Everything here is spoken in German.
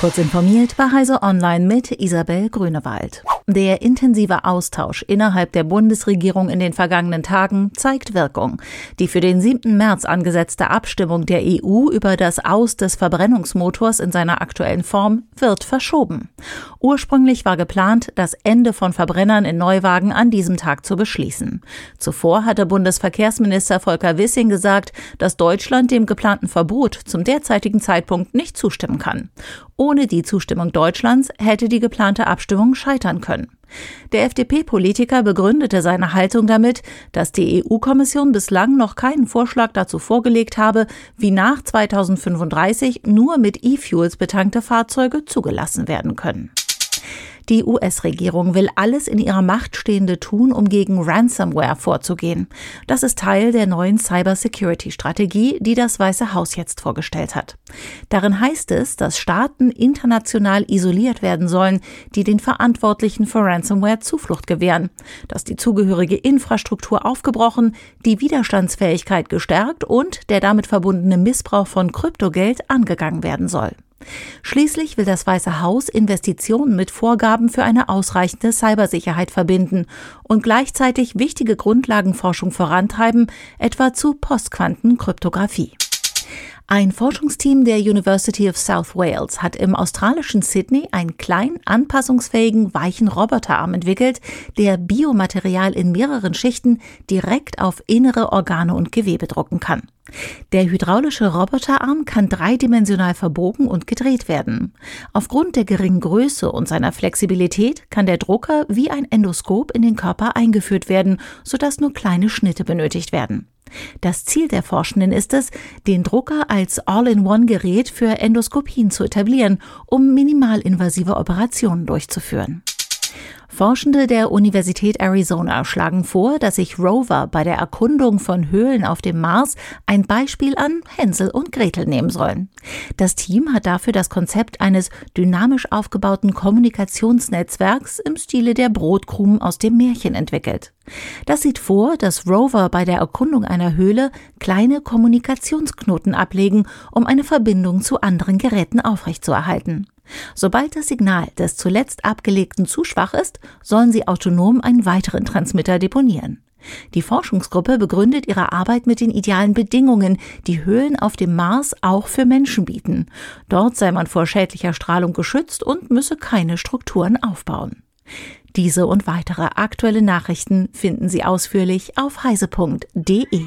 Kurz informiert bei Heise Online mit Isabel Grünewald. Der intensive Austausch innerhalb der Bundesregierung in den vergangenen Tagen zeigt Wirkung. Die für den 7. März angesetzte Abstimmung der EU über das Aus des Verbrennungsmotors in seiner aktuellen Form wird verschoben. Ursprünglich war geplant, das Ende von Verbrennern in Neuwagen an diesem Tag zu beschließen. Zuvor hatte Bundesverkehrsminister Volker Wissing gesagt, dass Deutschland dem geplanten Verbot zum derzeitigen Zeitpunkt nicht zustimmen kann. Ohne die Zustimmung Deutschlands hätte die geplante Abstimmung scheitern können. Der FDP-Politiker begründete seine Haltung damit, dass die EU-Kommission bislang noch keinen Vorschlag dazu vorgelegt habe, wie nach 2035 nur mit E-Fuels betankte Fahrzeuge zugelassen werden können. Die US-Regierung will alles in ihrer Macht Stehende tun, um gegen Ransomware vorzugehen. Das ist Teil der neuen Cybersecurity-Strategie, die das Weiße Haus jetzt vorgestellt hat. Darin heißt es, dass Staaten international isoliert werden sollen, die den Verantwortlichen für Ransomware Zuflucht gewähren, dass die zugehörige Infrastruktur aufgebrochen, die Widerstandsfähigkeit gestärkt und der damit verbundene Missbrauch von Kryptogeld angegangen werden soll. Schließlich will das Weiße Haus Investitionen mit Vorgaben für eine ausreichende Cybersicherheit verbinden und gleichzeitig wichtige Grundlagenforschung vorantreiben, etwa zu Postquantenkryptographie. Ein Forschungsteam der University of South Wales hat im australischen Sydney einen kleinen, anpassungsfähigen, weichen Roboterarm entwickelt, der Biomaterial in mehreren Schichten direkt auf innere Organe und Gewebe drucken kann. Der hydraulische Roboterarm kann dreidimensional verbogen und gedreht werden. Aufgrund der geringen Größe und seiner Flexibilität kann der Drucker wie ein Endoskop in den Körper eingeführt werden, sodass nur kleine Schnitte benötigt werden. Das Ziel der Forschenden ist es, den Drucker als All-in-One-Gerät für Endoskopien zu etablieren, um minimalinvasive Operationen durchzuführen. Forschende der Universität Arizona schlagen vor, dass sich Rover bei der Erkundung von Höhlen auf dem Mars ein Beispiel an Hänsel und Gretel nehmen sollen. Das Team hat dafür das Konzept eines dynamisch aufgebauten Kommunikationsnetzwerks im Stile der Brotkrumen aus dem Märchen entwickelt. Das sieht vor, dass Rover bei der Erkundung einer Höhle kleine Kommunikationsknoten ablegen, um eine Verbindung zu anderen Geräten aufrechtzuerhalten. Sobald das Signal des zuletzt abgelegten zu schwach ist, sollen sie autonom einen weiteren Transmitter deponieren. Die Forschungsgruppe begründet ihre Arbeit mit den idealen Bedingungen, die Höhlen auf dem Mars auch für Menschen bieten. Dort sei man vor schädlicher Strahlung geschützt und müsse keine Strukturen aufbauen. Diese und weitere aktuelle Nachrichten finden Sie ausführlich auf heise.de.